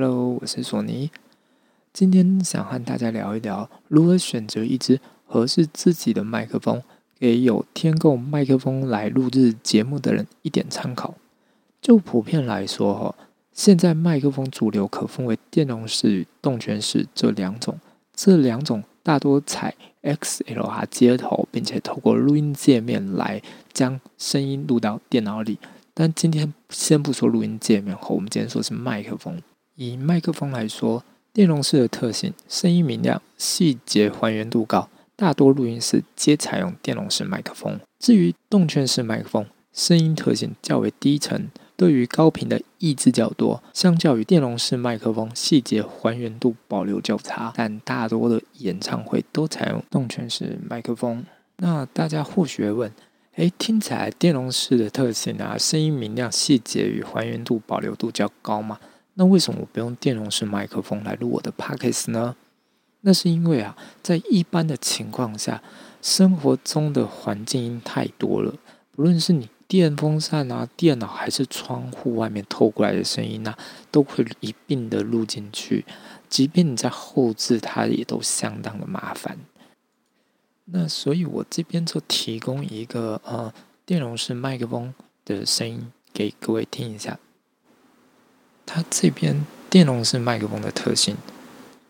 Hello，我是索尼。今天想和大家聊一聊如何选择一支合适自己的麦克风，给有天购麦克风来录制节目的人一点参考。就普遍来说，哈，现在麦克风主流可分为电容式与动圈式这两种。这两种大多采 XLR 接头，并且透过录音界面来将声音录到电脑里。但今天先不说录音界面，我们今天说是麦克风。以麦克风来说，电容式的特性，声音明亮，细节还原度高，大多录音室皆采用电容式麦克风。至于动圈式麦克风，声音特性较为低沉，对于高频的抑制较多，相较于电容式麦克风，细节还原度保留较差。但大多的演唱会都采用动圈式麦克风。那大家或许会问，诶，听起来电容式的特性啊，声音明亮，细节与还原度保留度较高嘛？那为什么我不用电容式麦克风来录我的 Podcast 呢？那是因为啊，在一般的情况下，生活中的环境音太多了，不论是你电风扇啊、电脑还是窗户外面透过来的声音啊，都会一并的录进去。即便你在后置，它也都相当的麻烦。那所以，我这边就提供一个呃电容式麦克风的声音给各位听一下。它这边电容式麦克风的特性，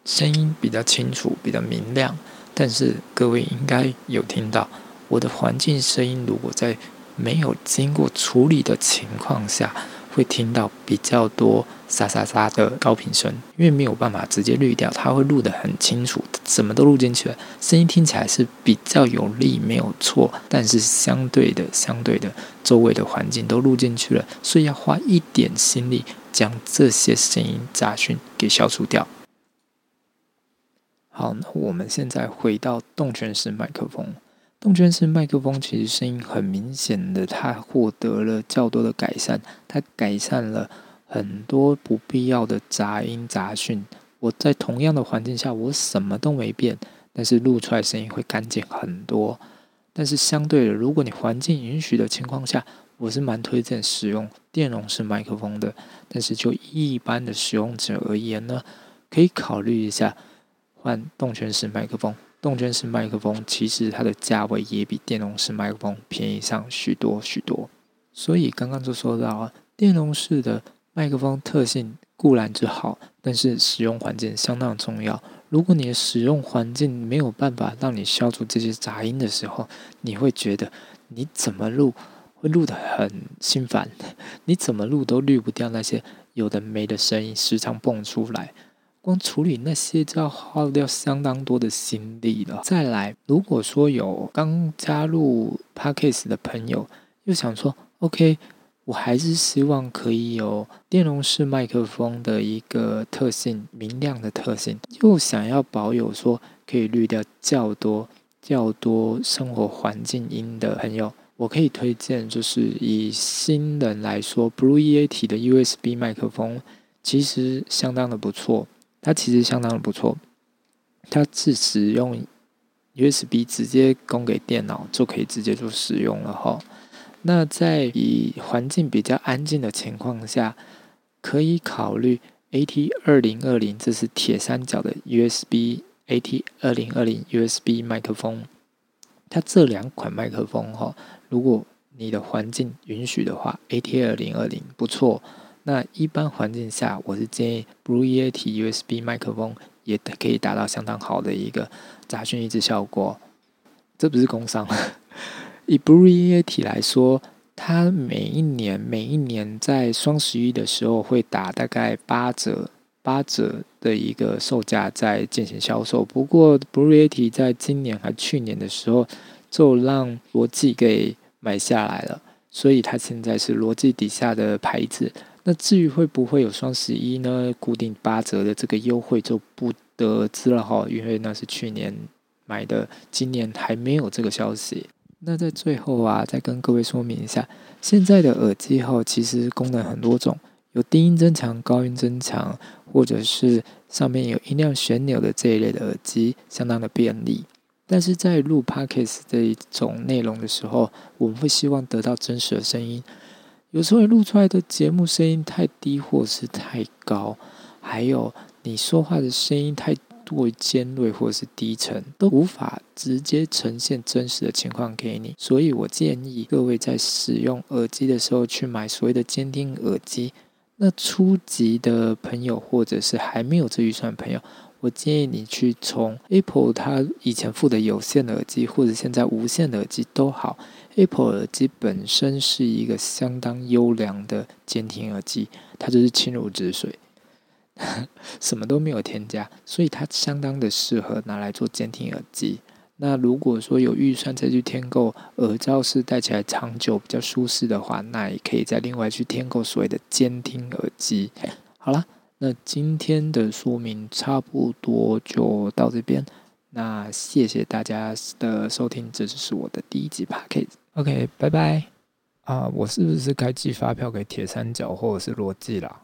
声音比较清楚，比较明亮。但是各位应该有听到，我的环境声音如果在没有经过处理的情况下，会听到比较多沙沙沙的高频声，因为没有办法直接滤掉，它会录得很清楚，什么都录进去了，声音听起来是比较有力，没有错。但是相对的，相对的，周围的环境都录进去了，所以要花一点心力将这些声音杂讯给消除掉。好，那我们现在回到动圈式麦克风。动圈式麦克风其实声音很明显的，它获得了较多的改善，它改善了很多不必要的杂音杂讯。我在同样的环境下，我什么都没变，但是录出来声音会干净很多。但是相对的，如果你环境允许的情况下，我是蛮推荐使用电容式麦克风的。但是就一般的使用者而言呢，可以考虑一下换动圈式麦克风。动圈式麦克风其实它的价位也比电容式麦克风便宜上许多许多，所以刚刚就说到啊，电容式的麦克风特性固然之好，但是使用环境相当重要。如果你的使用环境没有办法让你消除这些杂音的时候，你会觉得你怎么录会录得很心烦，你怎么录都滤不掉那些有的没的声音时常蹦出来。光处理那些就要耗掉相当多的心力了。再来，如果说有刚加入 Podcast 的朋友，又想说 OK，我还是希望可以有电容式麦克风的一个特性，明亮的特性，又想要保有说可以滤掉较多较多生活环境音的朋友，我可以推荐，就是以新人来说，Blue Yeti 的 USB 麦克风其实相当的不错。它其实相当的不错，它是使用 USB 直接供给电脑就可以直接就使用了哈。那在以环境比较安静的情况下，可以考虑 AT 二零二零，这是铁三角的 USB AT 二零二零 USB 麦克风。它这两款麦克风哈，如果你的环境允许的话，AT 二零二零不错。那一般环境下，我是建议 Blue Yeti USB 麦克风也可以达到相当好的一个杂讯抑制效果。这不是工伤。以 Blue Yeti 来说，它每一年每一年在双十一的时候会打大概八折八折的一个售价在进行销售。不过 Blue Yeti 在今年还去年的时候就让罗技给买下来了，所以它现在是罗技底下的牌子。那至于会不会有双十一呢？固定八折的这个优惠就不得而知了哈，因为那是去年买的，今年还没有这个消息。那在最后啊，再跟各位说明一下，现在的耳机哈，其实功能很多种，有低音增强、高音增强，或者是上面有音量旋钮的这一类的耳机，相当的便利。但是在录 Podcast 这一种内容的时候，我们会希望得到真实的声音。有时候你录出来的节目声音太低或是太高，还有你说话的声音太过尖锐或是低沉，都无法直接呈现真实的情况给你。所以我建议各位在使用耳机的时候去买所谓的监听耳机。那初级的朋友或者是还没有这预算的朋友，我建议你去从 Apple 它以前附的有线耳机，或者现在无线耳机都好。Apple 耳机本身是一个相当优良的监听耳机，它就是轻如止水，什么都没有添加，所以它相当的适合拿来做监听耳机。那如果说有预算再去添购耳罩式戴起来长久比较舒适的话，那也可以再另外去添购所谓的监听耳机。好啦，那今天的说明差不多就到这边。那谢谢大家的收听，这就是我的第一集 Podcast。OK，拜拜。啊，我是不是该寄发票给铁三角或者是罗技啦？